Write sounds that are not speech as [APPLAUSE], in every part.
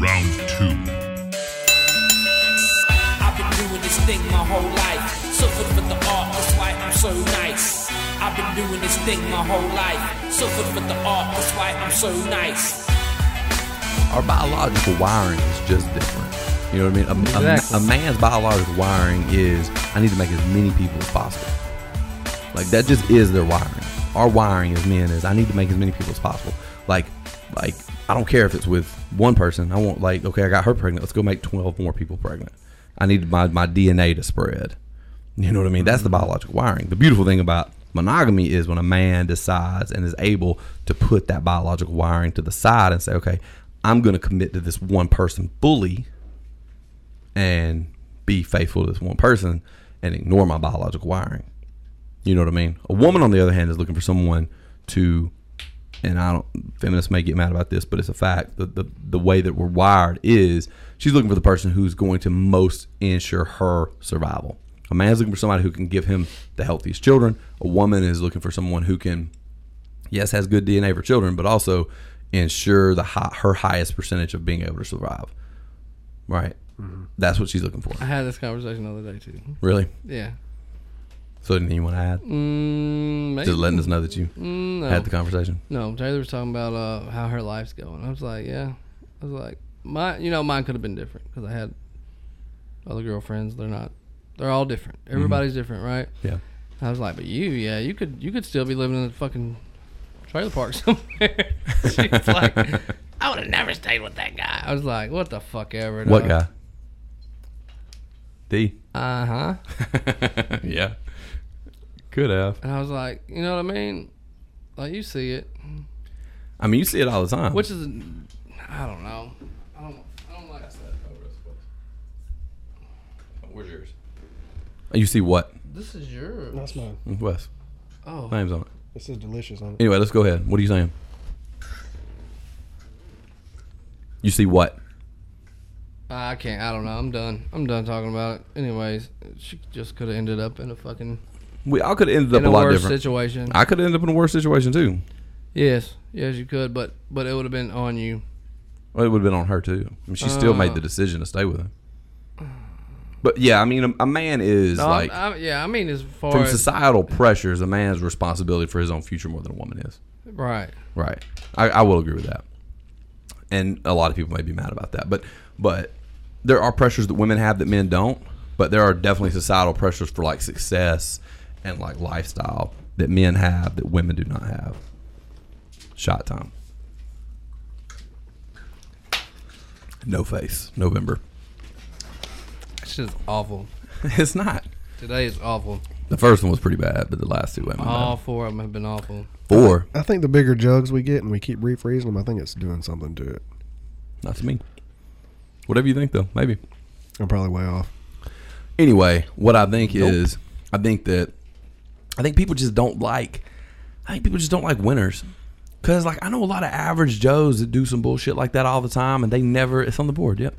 Round two. I've been doing this thing my whole life. Suffered for the art, that's why I'm so nice. I've been doing this thing my whole life. Suffered for the art, that's why I'm so nice. Our biological wiring is just different. You know what I mean? A, a- Exactly. a man's biological wiring is I need to make as many people as possible. Like that just is their wiring. Our wiring as men is I need to make as many people as possible. Like, like I don't care if it's with one person. I want like okay, I got her pregnant. Let's go make twelve more people pregnant. I need my my DNA to spread. You know what I mean? That's the mm-hmm. biological wiring. The beautiful thing about monogamy is when a man decides and is able to put that biological wiring to the side and say, okay, I'm going to commit to this one person fully and be faithful to this one person and ignore my biological wiring. You know what I mean? A woman, on the other hand, is looking for someone to, and I don't, feminists may get mad about this, but it's a fact. The, the, the way that we're wired is she's looking for the person who's going to most ensure her survival. A man's looking for somebody who can give him the healthiest children. A woman is looking for someone who can, yes, has good DNA for children, but also ensure the high, her highest percentage of being able to survive. Right. Mm-hmm. That's what she's looking for. I had this conversation the other day too. Really? Yeah. So anything you want to add? Mm, maybe. Just letting us know that you Mm, no. had the conversation. No, Taylor was talking about uh, how her life's going. I was like, yeah. I was like, my, you know, mine could have been different because I had other girlfriends. They're not. They're all different. Everybody's different, right? Yeah. I was like, but you, yeah, you could, you could still be living in a fucking trailer park [LAUGHS] somewhere. [LAUGHS] She's like, I would have never stayed with that guy. I was like, what the fuck ever. What guy? D. Uh huh. [LAUGHS] yeah. Could have. And I was like, you know what I mean? Like you see it, I mean, you see it all the time. which is, I don't know. I don't. I don't like. That. Where's yours? You see what? This is yours. That's mine. Wes. Oh, Name's on it. This is delicious on it. Anyway, let's go ahead. What are you saying? You see what? I can't. I don't know. I'm done. I'm done talking about it. Anyways, she just could have ended up in a fucking We all could have ended up in a a lot worse different. situation. I could have ended up in a worse situation too. yes, yes, you could, but but it would have been on you. Well, it would have been on her too. I mean, she still made Uh. the decision to stay with him. But yeah, I mean, a, a man is No, like I, yeah, I mean as far from as societal pressures, a man's responsibility for his own future more than a woman is. right. Right. I, I will agree with that. And a lot of people may be mad about that. But but there are pressures that women have that men don't. But there are definitely societal pressures for like success and like lifestyle that men have that women do not have. Shot time. No face. November. It's just awful. [LAUGHS] it's not. Today is awful. The first one was pretty bad, but the last two went All bad. four of them have been awful. Four. I think the bigger jugs we get and we keep refreezing them, I think it's doing something to it. Not to me. Whatever you think, though. Maybe. I'm probably way off. anyway, what I think is, I think that, I think people just don't like, I think people just don't like winners. Cause like I know a lot of average Joes that do some bullshit like that all the time, and they never. It's on the board, yep.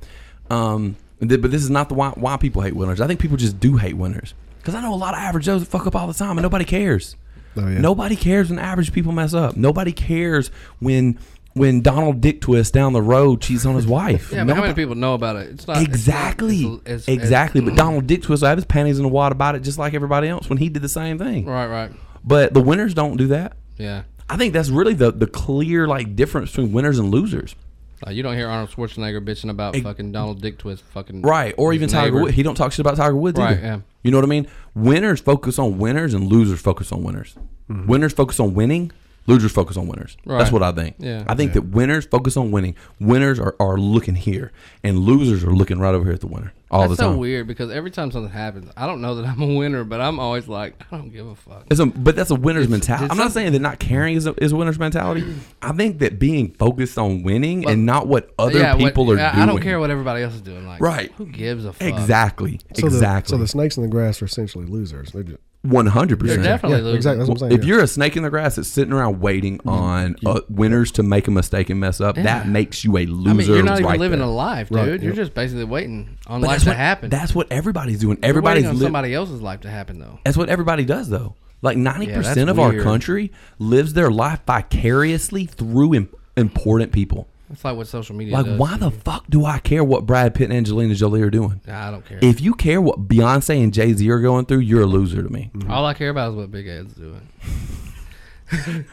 Um, but this is not the why, why people hate winners. I think people just do hate winners. Cause I know a lot of average Joes that fuck up all the time, and nobody cares. Oh yeah. Nobody cares when average people mess up. Nobody cares when when Donald Dick Twist down the road cheats on his wife. Yeah, but how many people know about it? It's not Exactly. it's- it's- exactly. it's- but Donald Dick Twist will have his panties in the water about it just like everybody else when he did the same thing. Right, right. But the winners don't do that. Yeah. I think that's really the, the clear like difference between winners and losers. Uh, you don't hear Arnold Schwarzenegger bitching about fucking Donald Dick Twist fucking Right. Or even Tiger neighbor. Woods. He don't talk shit about Tiger Woods Right, either. yeah. You know what I mean? Winners focus on winners and losers focus on winners. Winners focus on winning. Losers focus on winners. That's what I think. Yeah. I think that winners focus on winning. Winners are, are looking here, and losers are looking right over here at the winner all That's the time. so weird because every time something happens, I don't know that I'm a winner, but I'm always like, I don't give a fuck. It's a, but that's a winner's It's- mentality. it's I'm not saying that not caring is a, is a winner's mentality. I think that being focused on winning and not what other yeah, what- people are I, doing. I don't care what everybody else is doing. Like, Right. Who gives a fuck? Exactly. So exactly. The, so the snakes in the grass are essentially losers. They just, One hundred They're percent. definitely yeah, losing. exactly. That's what I'm saying. If yeah. you're a snake in the grass that's sitting around waiting on uh, winners to make a mistake and mess up, that makes you a loser. I mean, you're not even right living there. a life, dude. Right, You're yep. just basically waiting on But life that's to what, happen. That's what everybody's doing. You're Everybody's waiting on li- somebody else's life to happen, though. That's what everybody does, though. Like ninety that's percent of our weird. country lives their life vicariously through Im- important people. It's like what social media. Like, does why the fuck do I care what Brad Pitt and Angelina Jolie are doing? Nah, I don't care. If you care what Beyonce and Jay Z are going through, you're a loser to me. Mm-hmm. All I care about is what Big Ed's doing. [LAUGHS]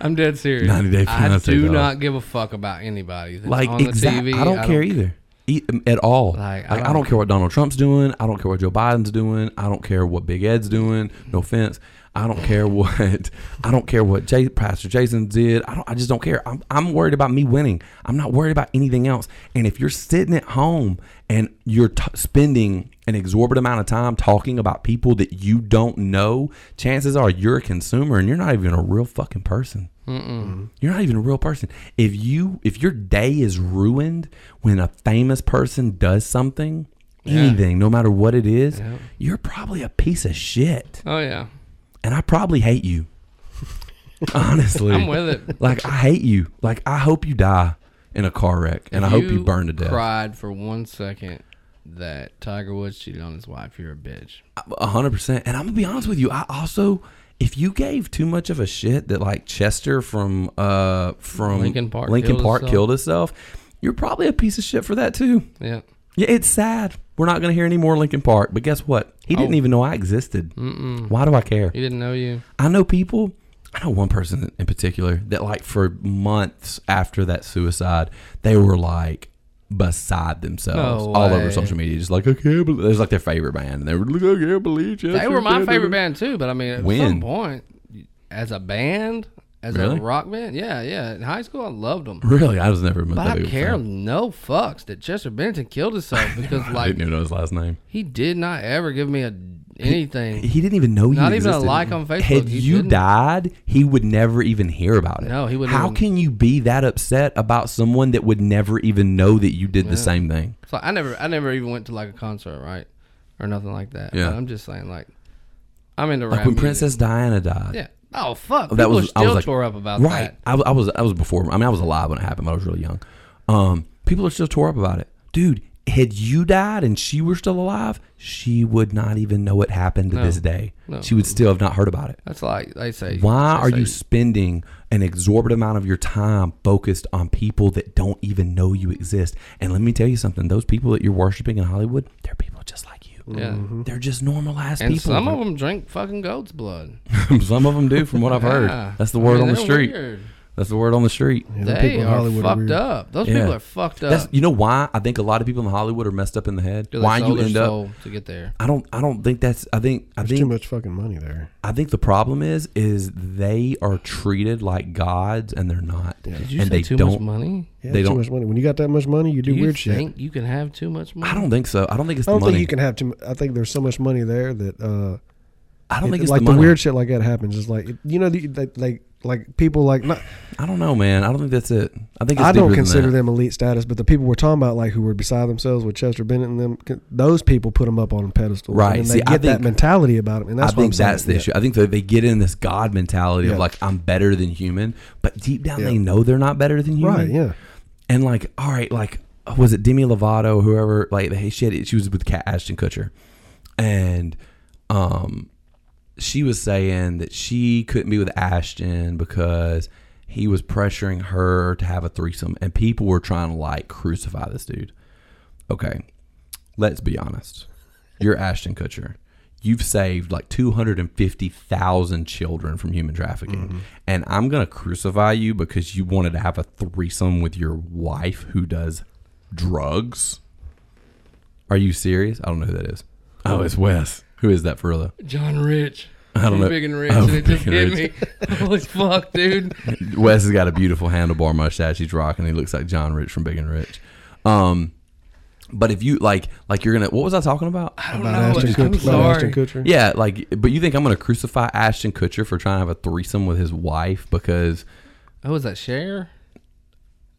I'm dead serious. 90 Day I Fiancé, do dog. not give a fuck about anybody that's Like, on the exactly. TV. I don't care either. E- at all. Like, Like, I I, don't, don't- care what Donald Trump's doing. I don't care what Joe Biden's doing. I don't care what Big Ed's doing. No offense. I don't care what I don't care what Jay, Pastor Jason did. I don't. I just don't care. I'm, I'm worried about me winning. I'm not worried about anything else. And if you're sitting at home and you're t- spending an exorbitant amount of time talking about people that you don't know, chances are you're a consumer and you're not even a real fucking person. Mm-hmm. You're not even a real person. If you if your day is ruined when a famous person does something, anything, no matter what it is, Yeah. you're probably a piece of shit. Oh yeah, And I probably hate you. Honestly. I'm with it. Like I hate you. Like I hope you die in a car wreck and I hope you burn to death. Cried for one second that Tiger Woods cheated on his wife. You're a bitch. A hundred percent. And I'm gonna be honest with you. I also, if you gave too much of a shit that like Chester from uh from Linkin Park Linkin killed Park himself. killed himself, you're probably a piece of shit for that too. Yeah. Yeah, it's sad. We're not gonna hear any more Linkin Park. But guess what? He didn't Oh. even know I existed. Mm-mm. Why do I care? He didn't know you. I know people. I know one person in particular that, like, for months after that suicide, they were like beside themselves No all over way. social media, just like I can't believe. It was like their favorite band, and they were like, I can't believe They were my favorite band too, but I mean, at When? some point, as a band, as Really? a rock band, yeah, yeah. In high school, I loved them. Really, I was never. But that I care fan. no fucks that Chester Bennington killed himself [LAUGHS] because, I like, didn't even know his last name. he did not ever give me a anything. He didn't even know you. Not even a like on Facebook. Had He you didn't. died, he would never even hear about it. No, he wouldn't How even- can you be that upset about someone that would never even know that you did the same thing? So I never, I never even went to like a concert, right, or nothing like that. Yeah. But I'm just saying, like, I'm into Like rap when music. Princess Diana died. Yeah. Oh fuck. that People was are still I was like tore up about right. that. I, was- I was I was before. I mean, I was alive when it happened. But I was really young. Um, people are still tore up about it, dude. Had you died and she were still alive, she would not even know it happened to No. this day. No. She would still have not heard about it. That's like they say. Why they are you spending an exorbitant amount of your time focused on people that don't even know you exist? And let me tell you something: those people that you're worshiping in Hollywood, they're people just like you. Yeah. Mm-hmm. They're just normal ass And people. some of them drink fucking goat's blood. [LAUGHS] some of them do, from what I've heard. Yeah. That's the I word mean, on the street. weird. That's the word on the street. Yeah, They people in are Hollywood fucked weird. up. Those Yeah. people are fucked up. That's you know why I think a lot of people in Hollywood are messed up in the head. Dude, Why you end up? to get there. I don't. I don't think that's. I think. I There's too much fucking money there. I think the problem is is they are treated like gods and they're not. Did you and say they too don't. much money? Yeah, They too don't- much money. When you got that much money, you do, Do you weird shit. think you can have too much money? I don't think so. I don't think it's I don't money. think you can have too. mu- I think there's so much money there that uh, I don't it- think it's like the the, weird shit like that happens. It's like you know, the, like like like people like not. I don't know, man. I don't think that's it. I think it's I don't consider them elite status, but the people we're talking about, like who were beside themselves with Chester Bennett and them, those people put them up on a pedestal, Right. And See, they I get that mentality about them, and that's I what think I'm saying. that's the Yeah. issue. I think that they get in this God mentality Yeah. of like I'm better than human, but deep down Yeah. they know they're not better than human. Right? Yeah. And like, all right, like, was it Demi Lovato, whoever? Like, hey, she had, she was with Cat Ashton Kutcher, and um, she was saying that she couldn't be with Ashton because he was pressuring her to have a threesome, and people were trying to like crucify this dude. Okay, let's be honest. You're Ashton Kutcher. You've saved like 250,000 children from human trafficking. Mm-hmm. And I'm going to crucify you because you wanted to have a threesome with your wife who does drugs. Are you serious? I don't know who that is. Oh, it's Wes. Who is that for real? though? John Rich. I don't From know. Big and Rich. [LAUGHS] Oh, and it just Big and hit me. [LAUGHS] Holy fuck, dude. Wes has got a beautiful handlebar mustache. He's rocking. He looks like John Rich from Big and Rich. Um, but if you like, like you're gonna, what was I talking about? I don't About know. Ashton I'm sorry. Ashton Kutcher. Yeah, like, but you think I'm gonna crucify Ashton Kutcher for trying to have a threesome with his wife because Oh, was that Cher?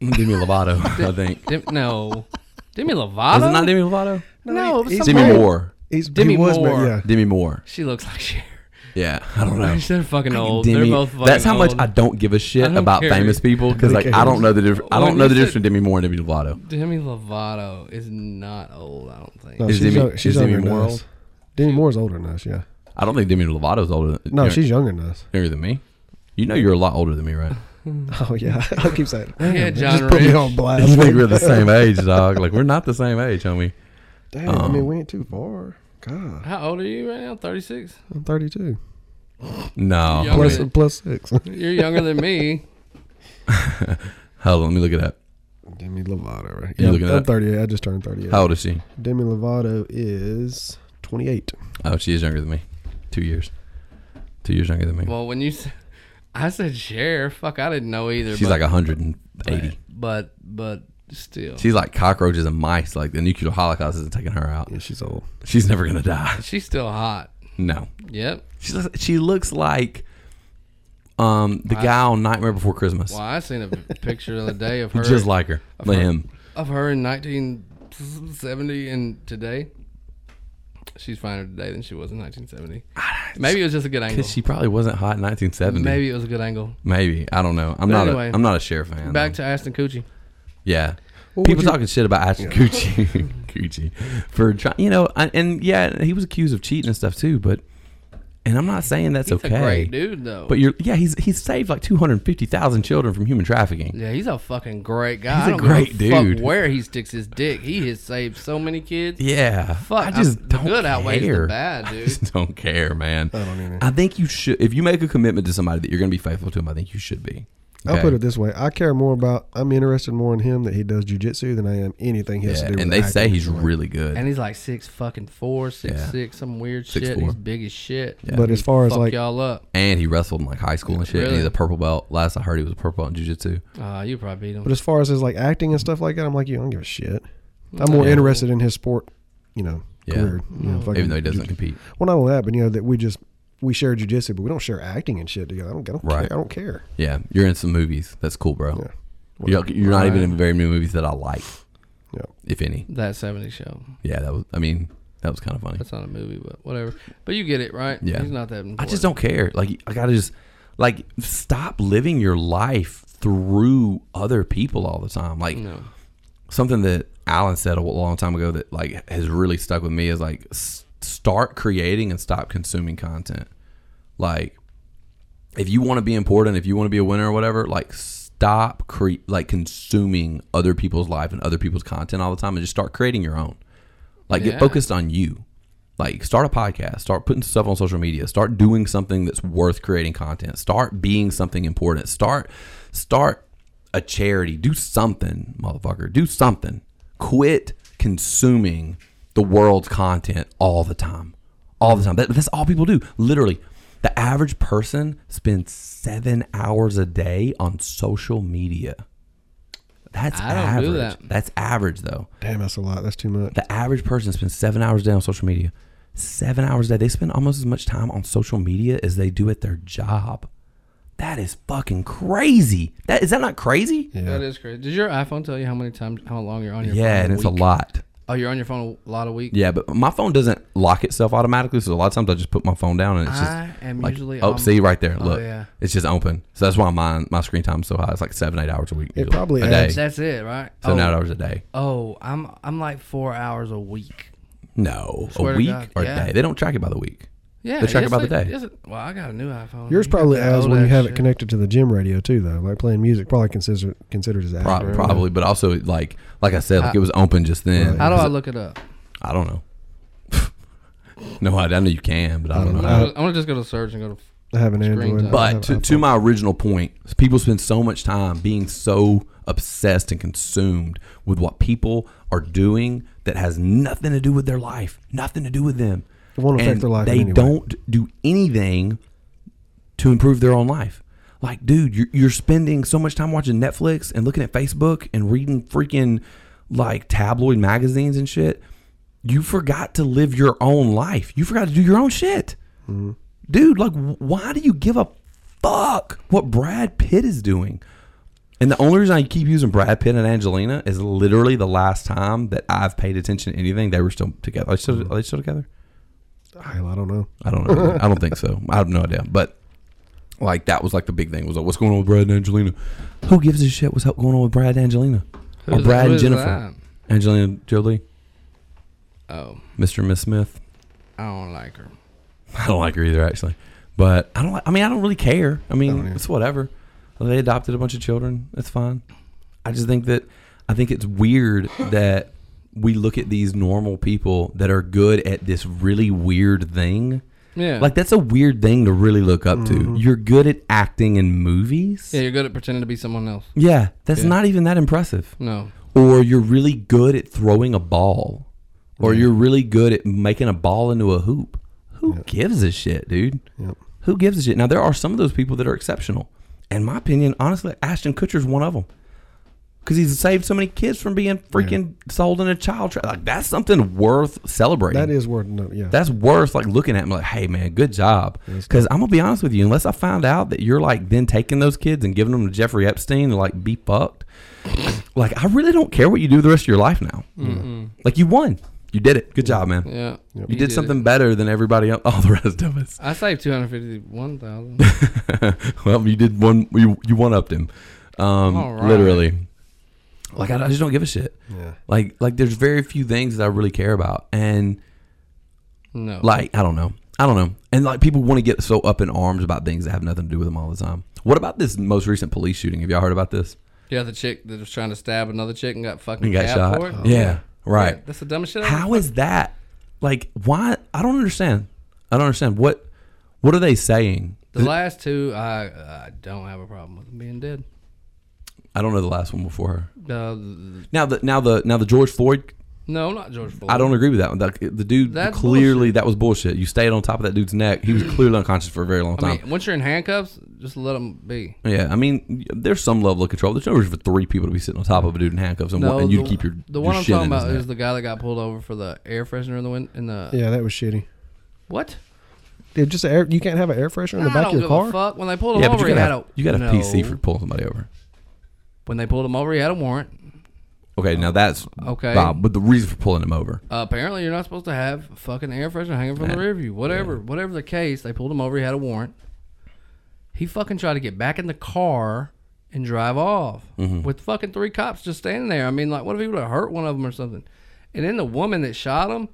Demi [LAUGHS] Lovato, I think. Dim- no. Demi Lovato? Was it not Demi Lovato? No, it was he's- some Demi old- Moore. He's, Demi he was, Moore. But yeah. Demi Moore. She looks like Cher. [LAUGHS] Yeah, I don't know. They're fucking old. Demi, They're both fucking that's how much old. I don't give a I shit don't about care. famous people because like I don't know the difference. I When don't know the said- difference between Demi Moore and Demi Lovato. Demi Lovato is not old, I don't think. No, Is she's, Demi- young, she's is Demi younger Moore than us. old? Demi Moore's older than us. Yeah. I don't think Demi Lovato's older. Than, No, younger- she's younger than us. younger than me. You know, you're a lot older than me, right? [LAUGHS] Oh yeah, [LAUGHS] I keep saying. Yeah, John just put me Rich. on You blast. think we're the same age, dog? Like we're not the same age, homie. Damn, I mean Um, we ain't too far. God, How old are you right now? 36? I'm 32. No, Younger Plus, than- plus six. You're younger than me. [LAUGHS] hold on, let me look it up. Demi Lovato, right? You Yeah, looking I'm at- 38. I just turned 38. How old is she? Demi Lovato is 28. Oh, she is younger than me. Two years. Two years younger than me. Well, when you, s- I said Cher. Fuck, I didn't know either. She's but, like 180. but but still, She's like cockroaches and mice. Like the nuclear holocaust isn't taking her out. Yeah, she's old. She's never gonna die. she's still hot. No, Yep. she looks, she looks like um the guy on Nightmare Before Christmas. Well, I seen a [LAUGHS] picture the other day of her, Just like her, of like her. him. of her in 1970 and today. She's finer today than she was in 1970. Maybe it was just a good angle. Because she probably wasn't hot in 1970. Maybe it was a good angle. Maybe I don't know. I'm But not. anyway, a, I'm not a Cher fan. Back though. to Ashton Kutcher. yeah. What People you- talking shit about Ashton Kutcher, [LAUGHS] Kutcher for trying, you know, and, and yeah, he was accused of cheating and stuff too. But and I'm not saying that's He's okay. a great dude, though. But you're yeah, he's he's saved like 250,000 children from human trafficking. yeah, he's a fucking great guy. He's I a don't give great fuck dude. Where he sticks his dick, he has saved so many kids. Yeah, Fuck, I just I'm- the don't good outweighs the care. bad, [LAUGHS] I dude. just don't care, man. I don't either. I think you should. If you make a commitment to somebody that you're going to be faithful to him, I think you should be. I'll put it this way: I care more about. I'm interested more in him that he does jujitsu than I am anything he has Yeah, to do. and with they say he's really good. And he's like six fucking four, six Yeah. six, some weird Six shit. four. He's big as shit. Yeah. But as far as like, y'all up. and he wrestled in like high school and shit. And Really? he's a purple belt. Last I heard, he was a purple belt in jujitsu. Uh, you probably beat him. but as far as his like acting and stuff like that, I'm like, you I don't give a shit. I'm more Yeah. interested in his sport, you know, Yeah. career. You know, Even though he doesn't jiu- compete. Well, not only that, but you know that we just we share jujitsu, but we don't share acting and shit together. I don't, I don't Right. care. I don't care. Yeah, you're in some movies. That's cool, bro. Yeah. You're, you're not even in very many movies that I like, Yeah. if any. that 70 show. Yeah, that was. I mean, that was kind of funny. That's not a movie, but whatever. But you get it, right? Yeah. He's not that important. I just don't care. Like I gotta just like stop living your life through other people all the time. Like No. something that Alan said a long time ago that like has really stuck with me is like s- start creating and stop consuming content. Like if you want to be important, if you want to be a winner or whatever, like stop cre- like consuming other people's life and other people's content all the time and just start creating your own. Like Yeah. get focused on you. Like start a podcast, start putting stuff on social media, start doing something that's worth creating content, start being something important, start start a charity, do something, motherfucker, do something. Quit consuming the world's content all the time. All the time. That, that's all people do. Literally. The average person spends seven hours a day on social media. That's I don't average. do that. That's average though. Damn, that's a lot. That's too much. The average person spends seven hours a day on social media. Seven hours a day. They spend almost as much time on social media as they do at their job. That is fucking crazy. That is that not crazy? Yeah. That is crazy. Does your iPhone tell you how many times, how long you're on your Yeah, phone? and it's a lot. Oh, you're on your phone a lot of week? Yeah, but my phone doesn't lock itself automatically, so a lot of times I just put my phone down and it's just I am like, usually oh, on- see right there, Oh, look, yeah. it's just open. So that's why my my screen time is so high. It's like seven, eight hours a week. It usually. probably a day, adds- That's it, right? seven, oh, eight hours a day. oh, I'm I'm like four hours a week. No, Swear a to week God, or yeah. a day. They don't track it by the week. Yeah, the track yes, it by the day. yes, well, I got a new iPhone. Yours probably that as when you ass have it connected to the gym radio too, though. Like playing music, probably considered considered as Pro- acting. probably, but also like like I said, like I- it was open just then. Right. How do I look it up? I don't know. [LAUGHS] no, I, I know you can, but I don't um, know. don't how. know. I'm gonna just go to search and go to. I have an Screen Android. time. I But to, to my original point, people spend so much time being so obsessed and consumed with what people are doing that has nothing to do with their life, nothing to do with them. It won't affect And their life They anyway. don't do anything to improve their own life. Like, dude, you're, you're spending so much time watching Netflix and looking at Facebook and reading freaking like tabloid magazines and shit. You forgot to live your own life. You forgot to do your own shit mm-hmm. dude, like, why do you give a fuck what Brad Pitt is doing? And the only reason I keep using Brad Pitt and Angelina is literally the last time that I've paid attention to anything. They were still together. Are they still, mm-hmm. are they still together? Hell, I don't know. I don't know. I don't think so. I have no idea. But like that was like the big thing was like, what's going on with Brad and Angelina? Who gives a shit? What's going on with Brad and Angelina? or Who's- Brad who and is Jennifer? Angelina Jolie. Oh, Mr. and Miss Smith. I don't like her. [LAUGHS] I don't like her either, actually. But I don't. Like, I mean, I don't really care. I I mean, either. it's whatever. They adopted a bunch of children. It's fine. I just think that I think it's weird that we look at these normal people that are good at this really weird thing. Yeah. Like that's a weird thing to really look up to. Mm-hmm. You're good at acting in movies. yeah, you're good at pretending to be someone else. Yeah, that's Yeah. not even that impressive. No. Or you're really good at throwing a ball. Or you're really good at making a ball into a hoop. Who gives a shit, dude? Yep. Who gives a shit? Now there are some of those people that are exceptional. In my opinion, honestly, Ashton Kutcher's one of them. Because he's saved so many kids from being freaking sold in a child trap. Like that's something worth celebrating. That is worth no, yeah. That's worth like looking at and like, hey man, good job. Because I'm gonna be honest with you, unless I find out that you're like then taking those kids and giving them to Jeffrey Epstein to like be fucked, [COUGHS] like I really don't care what you do the rest of your life now. Like you won, you did it. Good job, man. Yeah. You did something better than everybody else, [LAUGHS] all the rest of us. I saved two hundred fifty-one thousand. [LAUGHS] well, you did one. You you one upped him, um, All right. literally. Like I, I just don't give a shit. yeah. Like like there's very few things that I really care about, and no. like I don't know, I don't know, and like people want to get so up in arms about things that have nothing to do with them all the time. What about this most recent police shooting? Have y'all heard about this? yeah, the chick that was trying to stab another chick and got fucking And got shot. for it. yeah, right. Yeah, that's the dumbest shit. I've How ever- is that? Like why? I don't understand. I don't understand what what are they saying? the last two? I I don't have a problem with them being dead. I don't know the last one before her. Uh, Now the now the now the George Floyd no, not George Floyd. I don't agree with that one. The, the dude That's clearly that was bullshit. You stayed on top of that dude's neck. He was [CLEARS THROAT] clearly unconscious for a very long I time. mean, once you're in handcuffs, just let them be. yeah, I mean, there's some level of control. There's no reason for three people to be sitting on top of a dude in handcuffs and, No, and you the, keep your the your one I'm talking about is the guy that got pulled over for the air freshener in the wind in the Yeah, that was shitty. what? Dude, just air, you can't have an air freshener in the I back don't of your give a car. fuck. When they pulled him yeah, but over, you he got had a a you got a no. PC for pulling somebody over. When they pulled him over, he had a warrant. Okay, now that's Okay. Bob, but the reason for pulling him over. Uh, apparently, you're not supposed to have a fucking air freshener hanging from the rear view. Whatever, whatever the case, they pulled him over. He had a warrant. He fucking tried to get back in the car and drive off Mm-hmm. with fucking three cops just standing there. I mean, like, what if he would have hurt one of them or something? And then the woman that shot him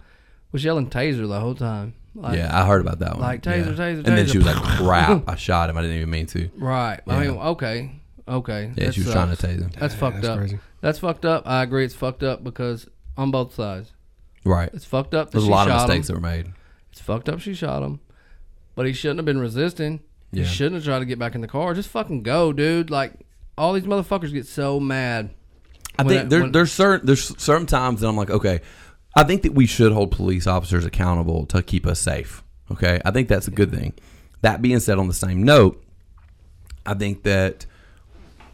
was yelling taser the whole time. Like, yeah, I heard about that one. like, taser, Yeah. taser, And then taser. she was like, "Crap, [LAUGHS] I shot him. I didn't even mean to." Right. I mean, okay, okay. Yeah, that she was trying uh, to tase him. That's fucked that's up. crazy. That's fucked up. I agree. It's fucked up because on both sides, Right. it's fucked up. That There's a she lot of mistakes Him. that were made. It's fucked up. She shot him, but he shouldn't have been resisting. Yeah. He shouldn't have tried to get back in the car. Just fucking go, dude. Like all these motherfuckers get so mad. I think I- there, when- there's certain there's certain times that I'm like, okay, I think that we should hold police officers accountable to keep us safe. Okay, I think that's a good thing. That being said, on the same note, I think that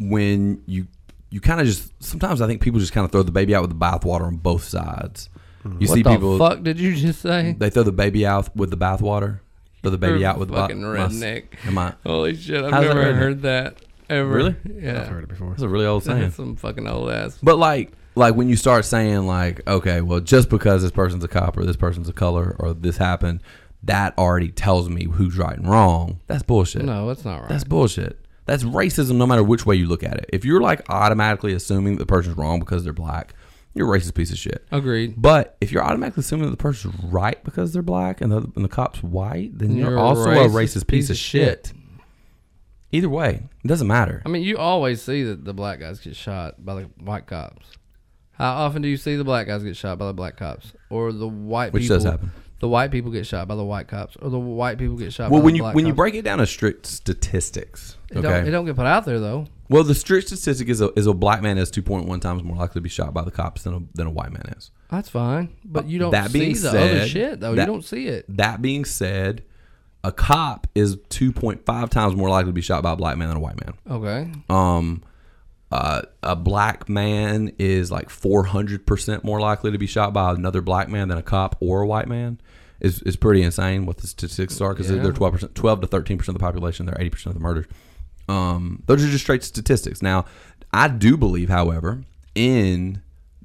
when you you kind of just sometimes I think people just kind of throw the baby out with the bathwater on both sides. Mm-hmm. You what see the people fuck did you just say? they throw the baby out with the bathwater, throw the baby You're out with the fucking ba- am I- redneck. Am I? Holy shit! I've How's that never redneck? heard that ever. Really? Yeah. I've heard it before. That's a really old saying. Some fucking old ass. But like like when you start saying like, okay, well just because this person's a cop or this person's a color or this happened, that already tells me who's right and wrong. That's bullshit. No, that's not right. That's bullshit. That's racism no matter which way you look at it. If you're like automatically assuming that the person's wrong because they're black, you're a racist piece of shit. Agreed. But if you're automatically assuming that the person's right because they're black and the, and the cop's white, then you're, You're a also a racist racist piece, of shit. Either way, it doesn't matter. I mean, you always see that the black guys get shot by the white cops. How often do you see the black guys get shot by the black cops, or the white Which people? does happen. The white people get shot by the white cops, or the white people get shot. Well, by when you when you break it down to strict statistics, it, okay, don't, it don't get put out there though. Well, the strict statistic is a, is a black man is 2.1 times more likely to be shot by the cops than a, than a white man is. That's fine, but you don't That see being the other shit though. that- you don't see it. That being said, a cop is 2.5 times more likely to be shot by a black man than a white man. Okay, Um, uh, a black man is like 400% more likely to be shot by another black man than a cop or a white man. Is, is pretty insane what the statistics are because Yeah. they're 12%, 12 to 13% of the population. They're 80% of the murders. Um, those are just straight statistics. Now, I do believe, however, in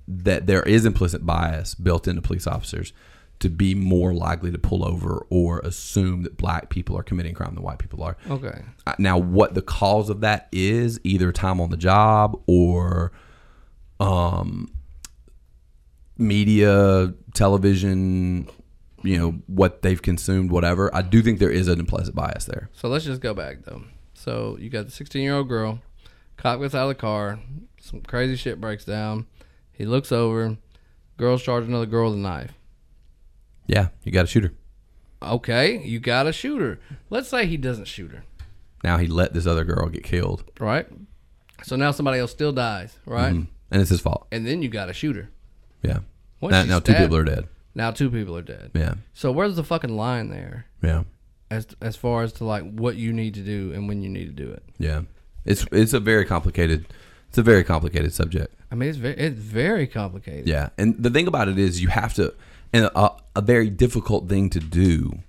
that there is implicit bias built into police officers to be more likely to pull over or assume that black people are committing crime than white people are. okay. Uh, Now, what the cause of that is, either time on the job or um, media, television, you know, what they've consumed, whatever. I do think there is an implicit bias there. So let's just go back though. So you got the 16 year old girl. Cop gets out of the car. Some crazy shit breaks down. He looks over. Girl's charging another girl with a knife. Yeah, you got to shoot her. Okay, you got to shoot her. Let's say he doesn't shoot her, Now he let this other girl get killed, right? So now somebody else still dies, right? Mhm. and it's his fault. And then you got to shoot her. Yeah. Once Now, two people are dead. Now two people are dead. Yeah. So where's the fucking line there Yeah. as as far as to like what you need to do and when you need to do it? Yeah. It's it's a very complicated it's a very complicated subject. I mean, it's very it's very complicated. Yeah, and the thing about it is, you have to, and a, a very difficult thing to do,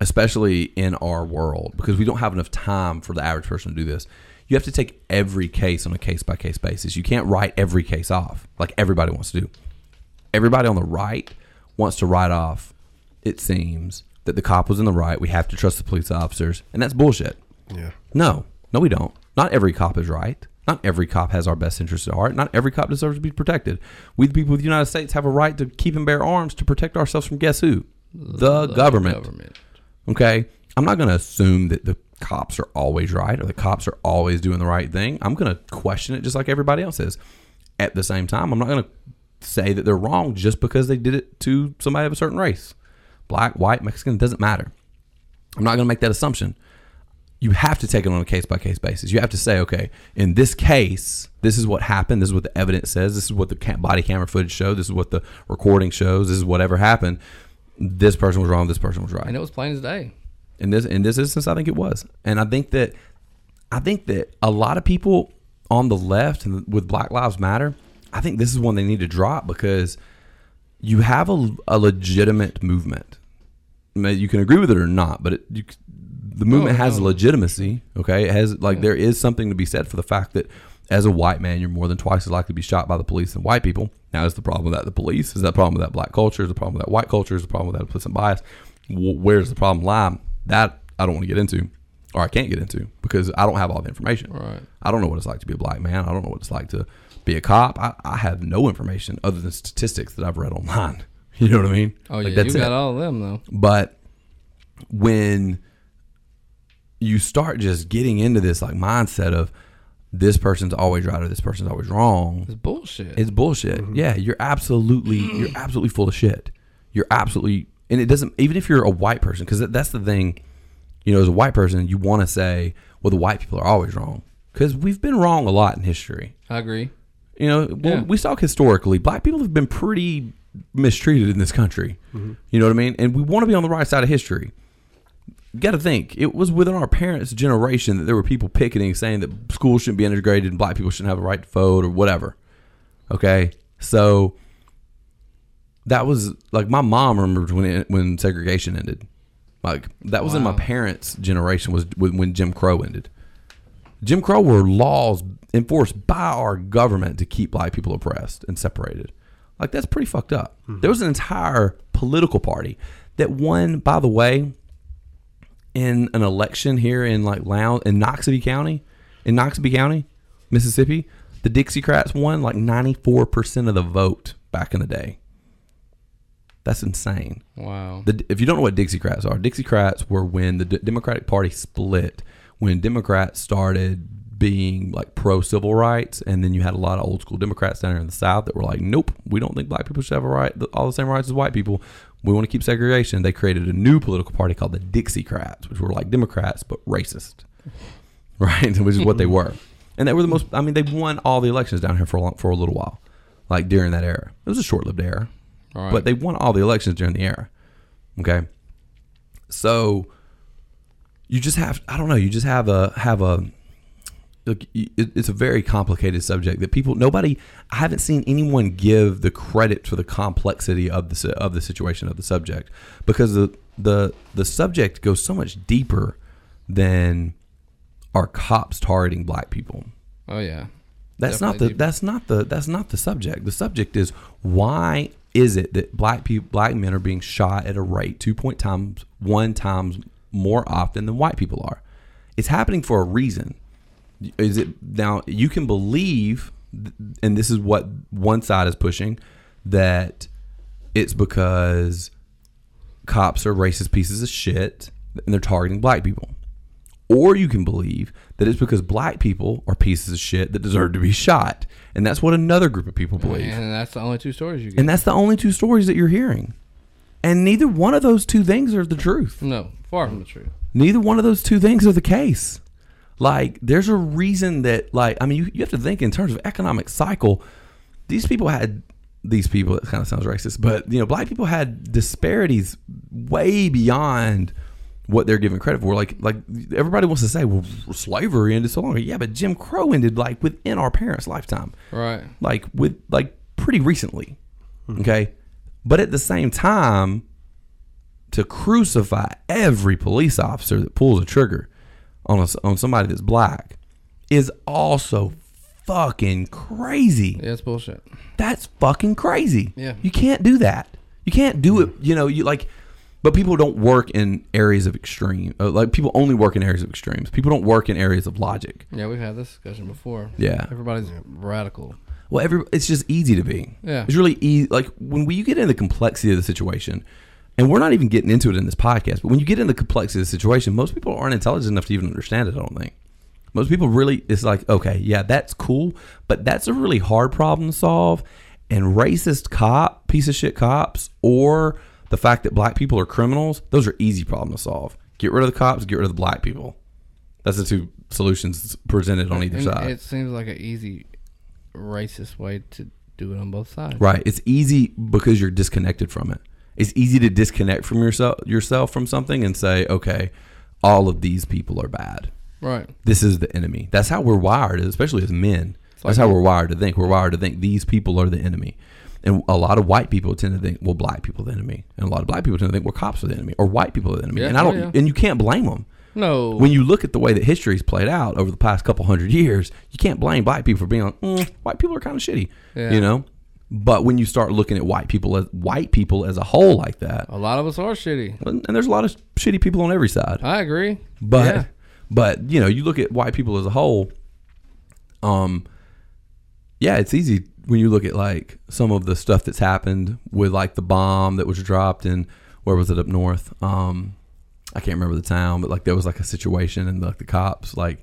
especially in our world, because we don't have enough time for the average person to do this. You have to take every case on a case by case basis. You can't write every case off like everybody wants to do. Everybody on the right wants to write off. It seems that the cop was in the right. We have to trust the police officers, and that's bullshit. Yeah. No, no, we don't. Not every cop is right. Not every cop has our best interests at heart. Not every cop deserves to be protected. We, the people of the United States, have a right to keep and bear arms to protect ourselves from guess who? The, government. government. Okay? I'm not going to assume that the cops are always right or the cops are always doing the right thing. I'm going to question it just like everybody else is. At the same time, I'm not going to say that they're wrong just because they did it to somebody of a certain race. Black, white, Mexican, doesn't matter. I'm not going to make that assumption you have to take it on a case by case basis. You have to say, okay, in this case, this is what happened. This is what the evidence says. This is what the body camera footage showed. This is what the recording shows. This is whatever happened. This person was wrong. This person was right. And it was plain as day. In this in this instance, I think it was, and I think that I think that a lot of people on the left and with Black Lives Matter, I think this is one they need to drop because you have a, a legitimate movement. You can agree with it or not, but it, you, the movement Oh, has no. legitimacy. Okay, it has like there is something to be said for the fact that as a white man, you're more than twice as likely to be shot by the police than white people. Now, is the problem with that the police? Is that problem with that black culture? Is the problem with that white culture? Is the problem with that implicit bias? Wh- Where's the problem lie? That I don't want to get into, or I can't get into because I don't have all the information. Right. I don't know what it's like to be a black man. I don't know what it's like to be a cop. I, I have no information other than statistics that I've read online. [LAUGHS] You know what I mean? Oh Like, yeah, that's you it. got all of them though. But when you start just getting into this like mindset of this person's always right or this person's always wrong, It's bullshit. it's bullshit. Mm-hmm. Yeah, you're absolutely you're [CLEARS THROAT] absolutely full of shit. You're absolutely and it doesn't even if you're a white person because that's the thing. You know, as a white person, you want to say, "Well, the white people are always wrong," because we've been wrong a lot in history. I agree. You know, well, Yeah. we talk historically. Black people have been pretty mistreated in this country. Mm-hmm. You know what I mean? And we want to be on the right side of history. You got to think it was within our parents' generation that there were people picketing saying that schools shouldn't be integrated and black people shouldn't have a right to vote or whatever. Okay, so that was like my mom remembered when it, when segregation ended. Like that was in my parents' generation was when when Jim Crow ended. Jim Crow were laws enforced by our government to keep black people oppressed and separated. Like that's pretty fucked up. Mm-hmm. There was an entire political party that won, by the way, in an election here in like Loud in Noxubee County, in Noxubee County, Mississippi. The Dixiecrats won like ninety four percent of the vote back in the day. That's insane. Wow. The, if you don't know what Dixiecrats are, Dixiecrats were when the D- Democratic Party split, when Democrats started being like pro civil rights, and then you had a lot of old school Democrats down here in the South that were like, nope, we don't think black people should have a right, all the same rights as white people. We want to keep segregation. They created a new political party called the Dixiecrats, which were like Democrats but racist, [LAUGHS] right? which is what they were, and they were the most. I mean, they won all the elections down here for a long, for a little while, like during that era. It was a short lived era right. but they won all the elections during the era. Okay, so you just have I don't know. You just have a have a look. It's a very complicated subject that people nobody. I haven't seen anyone give the credit for the complexity of the of the situation of the subject because the the the subject goes so much deeper than are cops targeting black people. oh yeah. That's not the deeper. that's not the that's not the subject. The subject is why is it that black people black men are being shot at a rate two point times one times more often than white people are? It's happening for a reason. Is it now you can believe and this is what one side is pushing that it's because cops are racist pieces of shit and they're targeting black people. Or you can believe that it's because black people are pieces of shit that deserve to be shot. And that's what another group of people believe. And that's the only two stories you get. And that's the only two stories that you're hearing. And neither one of those two things are the truth. no, far from the truth. Neither one of those two things are the case. Like, there's a reason that, like, I mean, you, you have to think in terms of economic cycle. These people had, these people, it kind of sounds racist, but, you know, black people had disparities way beyond what they're given credit for. Like, like everybody wants to say, well, slavery ended so long ago. Yeah, but Jim Crow ended, like, within our parents' lifetime Right. like with like pretty recently. Hmm. Okay. But at the same time, to crucify every police officer that pulls a trigger on a, on somebody that's black is also fucking crazy. Yeah, it's bullshit. That's fucking crazy. Yeah. You can't do that. You can't do it, you know, you like but people don't work in areas of extreme. Uh, like people only work in areas of extremes. People don't work in areas of logic. Yeah, we've had this discussion before. Yeah. Everybody's radical. Well, every it's just easy to be. Yeah. it's really easy. Like when we you get into the complexity of the situation, and we're not even getting into it in this podcast, but when you get into the complexity of the situation, most people aren't intelligent enough to even understand it. I don't think. Most people really, it's like, okay, yeah, that's cool, but that's a really hard problem to solve. And racist cop, piece of shit cops, or the fact that black people are criminals, those are easy problems to solve. Get rid of the cops, get rid of the black people. That's the two solutions presented on either And side. It seems like an easy racist way to do it on both sides. Right. It's easy because you're disconnected from it. It's easy to disconnect from yourself yourself from something and say, okay, all of these people are bad. Right. This is the enemy. That's how we're wired, especially as men. That's how we're wired to think. We're wired to think these people are the enemy. And a lot of white people tend to think, well, black people are the enemy. And a lot of black people tend to think, well, cops are the enemy or white people are the enemy. Yeah, and I don't, yeah. and you can't blame them. No. When you look at the way that history's played out over the past couple hundred years, you can't blame black people for being like, mm, white people are kind of shitty, Yeah. you know. But when you start looking at white people as white people as a whole like that, a lot of us are shitty. and there's a lot of shitty people on every side. I agree. But Yeah. but you know, you look at white people as a whole. Um, yeah, it's easy when you look at like some of the stuff that's happened with like the bomb that was dropped in where was it up north? Um, I can't remember the town, but like there was like a situation and like the cops like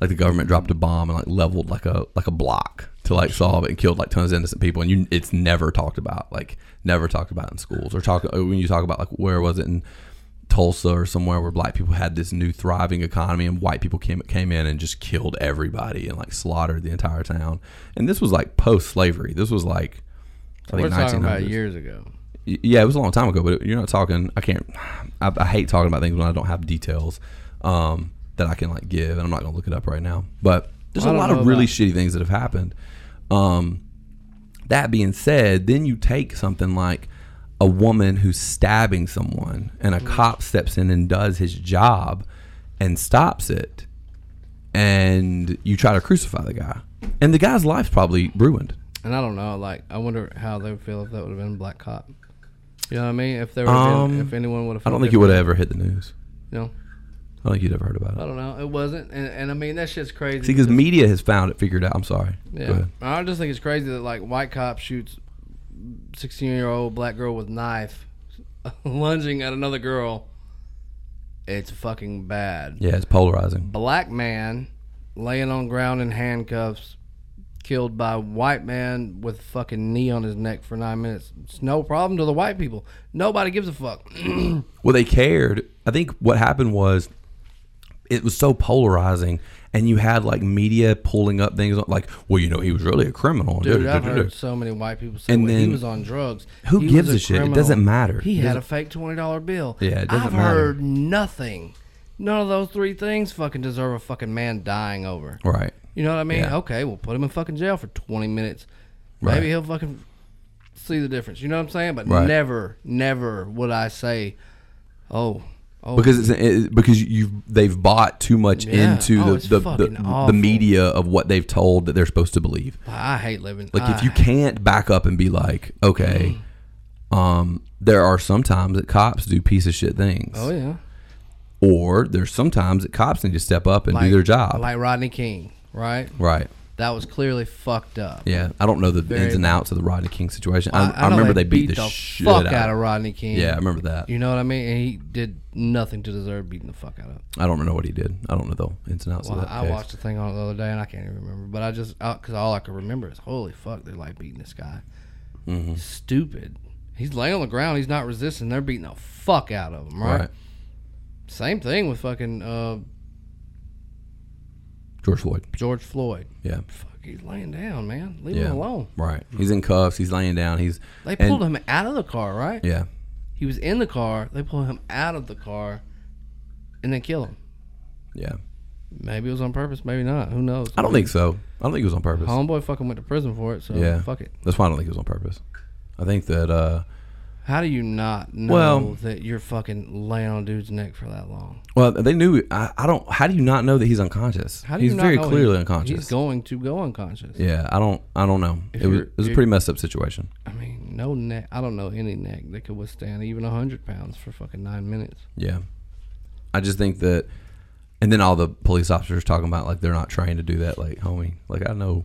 like the government dropped a bomb and like leveled like a like a block to like solve it and killed like tons of innocent people and you it's never talked about like never talked about in schools or talk uh, when you talk about like where was it in Tulsa or somewhere where black people had this new thriving economy and white people came came in and just killed everybody and like slaughtered the entire town. And this was like post slavery. This was like I We're think talking about years ago. Yeah, it was a long time ago, but you're not talking. I can't. I, I hate talking about things when I don't have details um, that I can like give, and I'm not gonna look it up right now. But there's I a lot of really about- shitty things that have happened. Um, that being said, then you take something like a woman who's stabbing someone, and Mm. a cop steps in and does his job and stops it, and you try to crucify the guy, and the guy's life's probably ruined. And I don't know. Like, I wonder how they would feel if that would have been a black cop. You know what I mean? If there Um, been, if anyone would have. I don't think it would have ever hit the news. You know, I don't think you'd ever heard about it. I don't know. It wasn't, and, and I mean that shit's crazy. See, because media has found it figured out. I'm sorry. Yeah. I just think it's crazy that like white cop shoots sixteen year old black girl with knife, [LAUGHS] lunging at another girl. It's fucking bad. Yeah, it's polarizing. Black man laying on ground in handcuffs, killed by white man with fucking knee on his neck for nine minutes. It's no problem to the white people. Nobody gives a fuck. [CLEARS THROAT] Well, they cared. I think what happened was it was so polarizing, and you had like media pulling up things like, well, you know, he was really a criminal. Dude, I've heard so many white people say And well, he was on drugs. Who He gives was a shit? It doesn't matter. He had a fake twenty dollar bill. Yeah, it doesn't I've matter. heard nothing. None of those three things fucking deserve a fucking man dying over. Right. You know what I mean? Yeah. Okay, we'll put him in fucking jail for twenty minutes. Right. Maybe he'll fucking see the difference. You know what I'm saying? But Right. never, never would I say, oh, oh, Because it's it, because you've they've bought too much Yeah. into Oh, the the, the, the media of what they've told that they're supposed to believe. I hate living. Like if you can't back up and be like, okay, um, there are sometimes that cops do piece of shit things. oh yeah, Or there's sometimes that cops need to step up and do their job. like Rodney King, right? right. That was clearly fucked up. Yeah, I don't know the Very ins and outs of the Rodney King situation. I, I, know remember they beat, the, the shit fuck out. out of Rodney King. Yeah, I remember that. You know what I mean? And he did nothing to deserve beating the fuck out of. I don't know what he did. I don't know the ins and outs Well, of that. I case. watched the thing on it the other day and I can't even remember. But I just because all I can remember is holy fuck, they're like beating this guy. Mm-hmm. Stupid. He's laying on the ground. He's not resisting. They're beating the fuck out of him. Right. right. Same thing with fucking uh, George Floyd. George Floyd. Yeah. Fuck, he's laying down, man. Leave Yeah. him alone. Right. He's in cuffs. He's laying down. He's They and- pulled him out of the car, right? Yeah. He was in the car. They pulled him out of the car, and then kill him. Yeah. Maybe it was on purpose. Maybe not. Who knows? I don't think so. I don't think it was on purpose. Homeboy fucking went to prison for it. So Yeah. fuck it. That's why I don't think it was on purpose. I think that uh How do you not know Well- that you're fucking laying on a dude's neck for that long? well they knew I, I don't how do you not know that he's unconscious? How do he's not very know clearly he- unconscious. He's going to go unconscious. yeah, I don't I don't know. If It was it was a pretty messed up situation. I mean, no neck. I don't know any neck that could withstand even hundred pounds for fucking nine minutes. Yeah. I just think that and then all the police officers talking about like they're not trained to do that, like, homie, like I know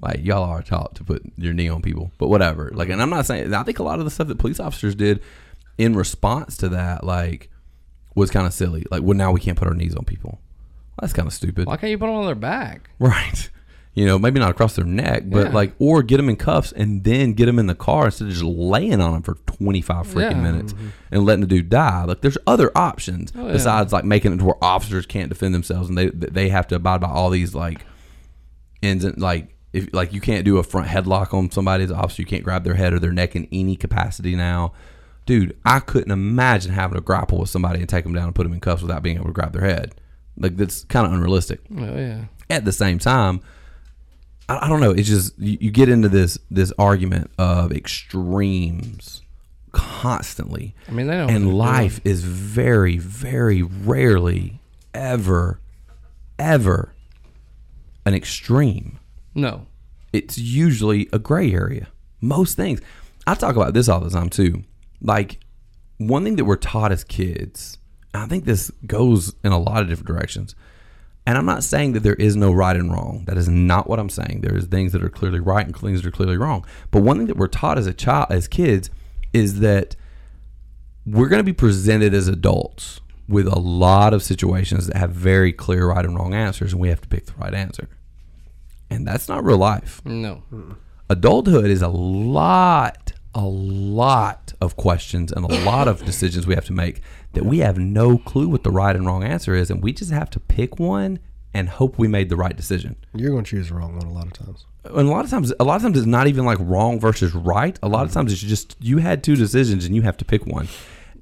like y'all are taught to put your knee on people. But whatever. Like and I'm not saying I think a lot of the stuff that police officers did in response to that, like, was kind of silly. Like, well now we can't put our knees on people. That's kind of stupid. Why can't you put them on their back? [LAUGHS] Right. You know, maybe not across their neck, but Yeah. like, or get them in cuffs and then get them in the car instead of just laying on them for 25 freaking Yeah. minutes mm-hmm. and letting the dude die. Like, there's other options Oh, yeah. besides like making it to where officers can't defend themselves and they they have to abide by all these like ends and like if like you can't do a front headlock on somebody's officer, you can't grab their head or their neck in any capacity now. Dude, I couldn't imagine having to grapple with somebody and take them down and put them in cuffs without being able to grab their head. Like that's kind of unrealistic Oh yeah. at the same time, I, I don't know. It's just you, you get into this this argument of extremes constantly, I mean, they don't. and life is very, very rarely, ever, ever an extreme. No. It's usually a gray area. Most things. I talk about this all the time too. Like one thing that we're taught as kids, I think this goes in a lot of different directions. And I'm not saying that there is no right and wrong. That is not what I'm saying. There is things that are clearly right and things that are clearly wrong. But one thing that we're taught as a child, as kids, is that we're going to be presented as adults with a lot of situations that have very clear right and wrong answers, and we have to pick the right answer. And that's not real life. No. adulthood is a lot a lot of questions and a [LAUGHS] lot of decisions we have to make that we have no clue what the right and wrong answer is and we just have to pick one and hope we made the right decision. You're going to choose the wrong one a lot of times. and a lot of times a lot of times it's not even like wrong versus right. A lot of mm. times it's just you had two decisions and you have to pick one.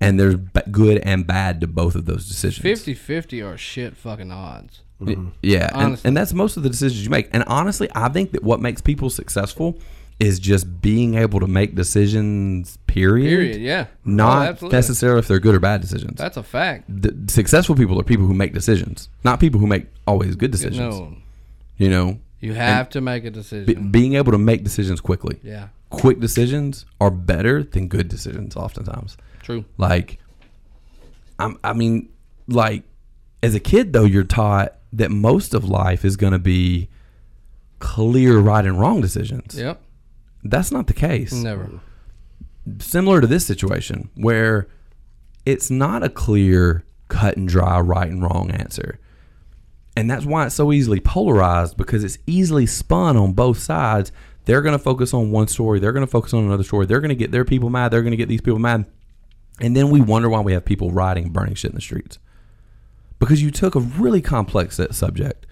And there's ba- good and bad to both of those decisions. 50-50 are shit fucking odds. Y- mm-hmm. Yeah, and, and that's most of the decisions you make. And honestly, I think that what makes people successful is just being able to make decisions. Period. Period. Yeah. Oh, Not absolutely. necessarily if they're good or bad decisions. That's a fact. the, successful people are people who make decisions, not people who make always good decisions. No. You know, You have to make a Be- decision. being able to make decisions quickly. yeah. Quick decisions are better than good decisions. Oftentimes, True. like, I'm, I mean, like, as a kid though, you're taught that most of life is going to be clear right and wrong decisions. Yep. That's not the case. Never. Similar to this situation where it's not a clear, cut and dry right and wrong answer. And that's why it's so easily polarized because it's easily spun on both sides. They're going to focus on one story, they're going to focus on another story. They're going to get their people mad, they're going to get these people mad. And then we wonder why we have people rioting, burning shit in the streets. Because you took a really complex subject,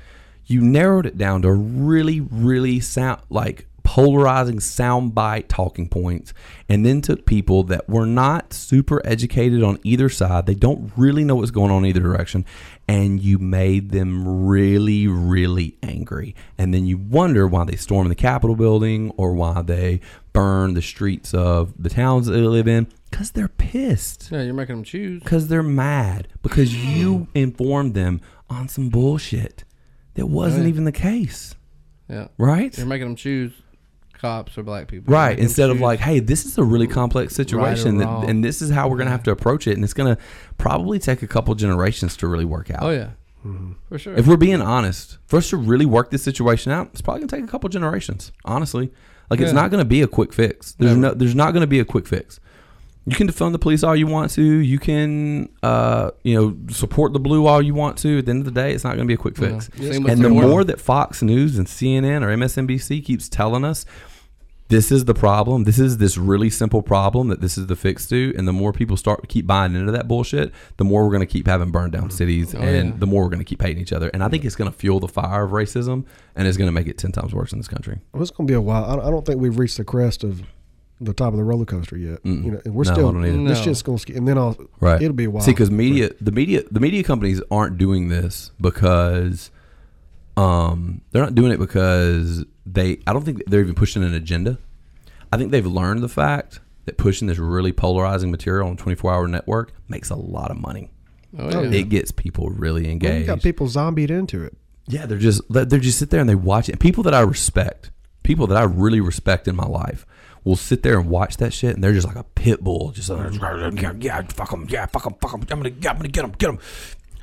you narrowed it down to really, really sound like polarizing soundbite talking points, and then took people that were not super educated on either side. They don't really know what's going on either direction, and you made them really, really angry. And then you wonder why they storm the Capitol building or why they burn the streets of the towns that they live in. Because they're pissed Yeah, you're making them choose. because they're mad because hmm. you informed them on some bullshit that wasn't Right. even the case, Yeah. right? You're making them choose cops or black people. You're Right. making 'em Instead of choose- like, hey, this is a really complex situation, that, wrong. and this is how we're gonna have to approach it, and it's gonna probably take a couple generations to really work out. Oh yeah. Mm-hmm. for sure. If we're being honest, for us to really work this situation out, it's probably gonna take a couple generations. Honestly, like it's not gonna be a quick fix. There's Never. no, there's not gonna be a quick fix. You can defund the police all you want to. You can, uh, you know, support the blue all you want to. At the end of the day, it's not gonna be a quick fix. Yeah. And the the more that Fox News and CNN or MSNBC keeps telling us this is the problem, this is this really simple problem that this is the fix to, and the more people start keep buying into that bullshit, the more we're going to keep having burned down cities, Oh, and yeah. the more we're going to keep hating each other. And I think it's going to fuel the fire of racism, and it's going to make it ten times worse in this country. Well, it's going to be a while. I, I don't think we've reached the crest of the top of the roller coaster yet. Mm-mm. You know, we're No, I still don't either. this No. shit's going to, and then I'll Right. It'll be a while. See, because media, the media, the media companies aren't doing this because, um, they're not doing it because they. I don't think they're even pushing an agenda. I think they've learned the fact that pushing this really polarizing material on a 24 hour network makes a lot of money. oh, yeah. yeah. It gets people really engaged. Well, you engaged. got people zombied into it. Yeah, they're just they they just sit there and they watch it. People that I respect, people that I really respect in my life, will sit there and watch that shit, and they're just like a pit bull, just like, yeah, yeah, fuck them, yeah, fuck them, fuck them. I'm gonna, I'm gonna get them, get them.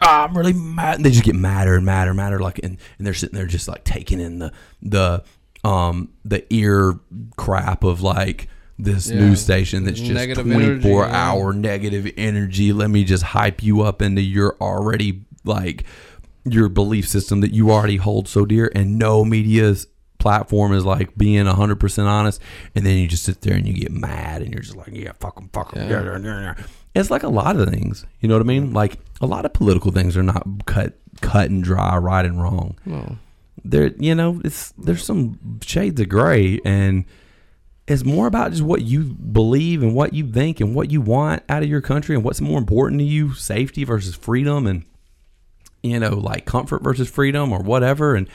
Ah, I'm really mad. And they just get madder and madder and madder, like, and, and they're sitting there just like taking in the the um the ear crap of like this Yeah. news station that's just Negative 24 energy, yeah. hour negative energy. Let me just hype you up into your already like your belief system that you already hold so dear, and no media's platform is like being 100% honest. And then you just sit there and you get mad and you're just like, yeah, fuck them, fuck them. Yeah. It's like a lot of things, you know what I mean? Like a lot of political things are not cut cut and dry, right and wrong. No. There, you know, it's there's some shades of gray, and it's more about just what you believe and what you think and what you want out of your country and what's more important to you, safety versus freedom, and you know, like comfort versus freedom or whatever. And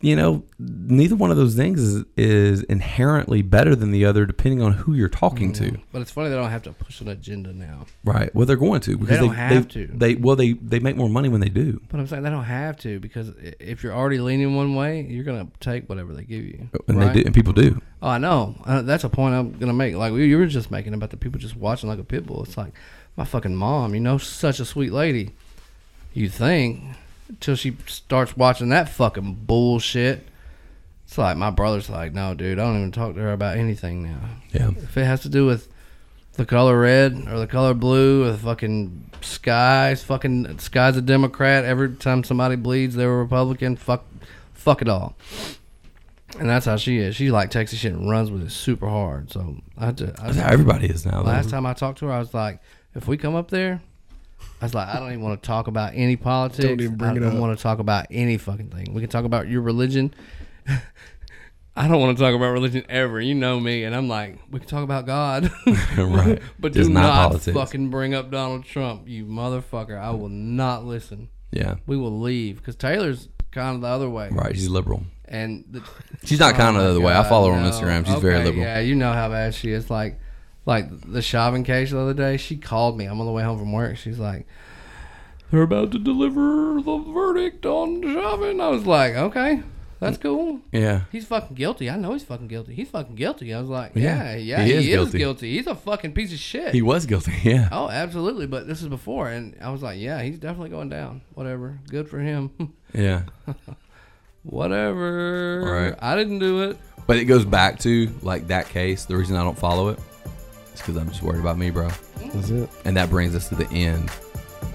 you know, neither one of those things is is inherently better than the other, depending on who you're talking to. But it's funny they don't have to push an agenda now. Right. Well, they're going to because they don't they, have they, to. They well, they they make more money when they do. But I'm saying they don't have to because if you're already leaning one way, you're gonna take whatever they give you. And right? they do, and people do. Oh, I know. Uh, that's a point I'm gonna make. Like you were just making about the people just watching like a pit bull. It's like my fucking mom. You know, such a sweet lady. You think until she starts watching that fucking bullshit. It's like my brother's like, no, dude, I don't even talk to her about anything now. Yeah. If it has to do with the color red or the color blue or the fucking skies, fucking sky's a Democrat. Every time somebody bleeds, they're a Republican. Fuck, fuck it all. And that's how she is. She like takes the shit and runs with it super hard. So I had to. I That's how everybody is now. though. last time I talked to her, I was like, if we come up there, I was like, I don't even want to talk about any politics. Don't even bring I it don't up. want to talk about any fucking thing. We can talk about your religion. [LAUGHS] I don't want to talk about religion ever. You know me, and I'm like, we can talk about God, [LAUGHS] Right. [LAUGHS] but do not not, politics. fucking bring up Donald Trump, you motherfucker. I will not listen. Yeah. We will leave because Taylor's kind of the other way, Right. She's liberal. and the, She's not Oh kind of the other oh way. I follow her on. Instagram. She's very liberal. Yeah, you know how bad she is. Like, like the Chauvin case the other day. She called me. I'm on the way home from work. She's like, "They're about to deliver the verdict on Chauvin." I was like, "Okay, that's cool. Yeah. He's fucking guilty. I know he's fucking guilty. He's fucking guilty." I was like, Yeah, "Yeah, yeah, he is guilty. He's a fucking piece of shit." He was guilty. [LAUGHS] Yeah. Oh, absolutely. But this is before, and I was like, "Yeah, he's definitely going down. Whatever. Good for him. [LAUGHS] Yeah. Whatever. Right. I didn't do it." But it goes back to like that case. The reason I don't follow it is because I'm just worried about me, bro. That's it. And that brings us to the end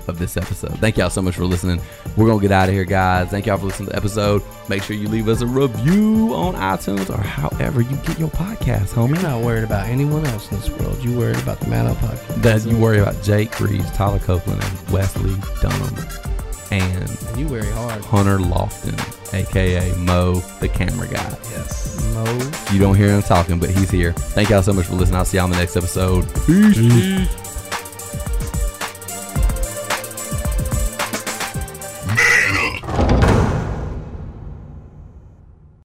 of this episode. Thank y'all so much for listening. We're gonna get out of here, guys. Thank y'all for listening to the episode. Make sure you leave us a review on iTunes or however you get your podcast, homie. You're not worried about anyone else in this world. You worried about the Man Up Podcast. That you worry about Jake Reeves, Tyler Copeland, and Wesley Dunham, and And you very hard. Hunter Lofton, aka Mo, the camera guy. Yes. Mo. You don't hear him talking, but he's here. Thank y'all so much for listening. I'll see y'all in the next episode. Peace.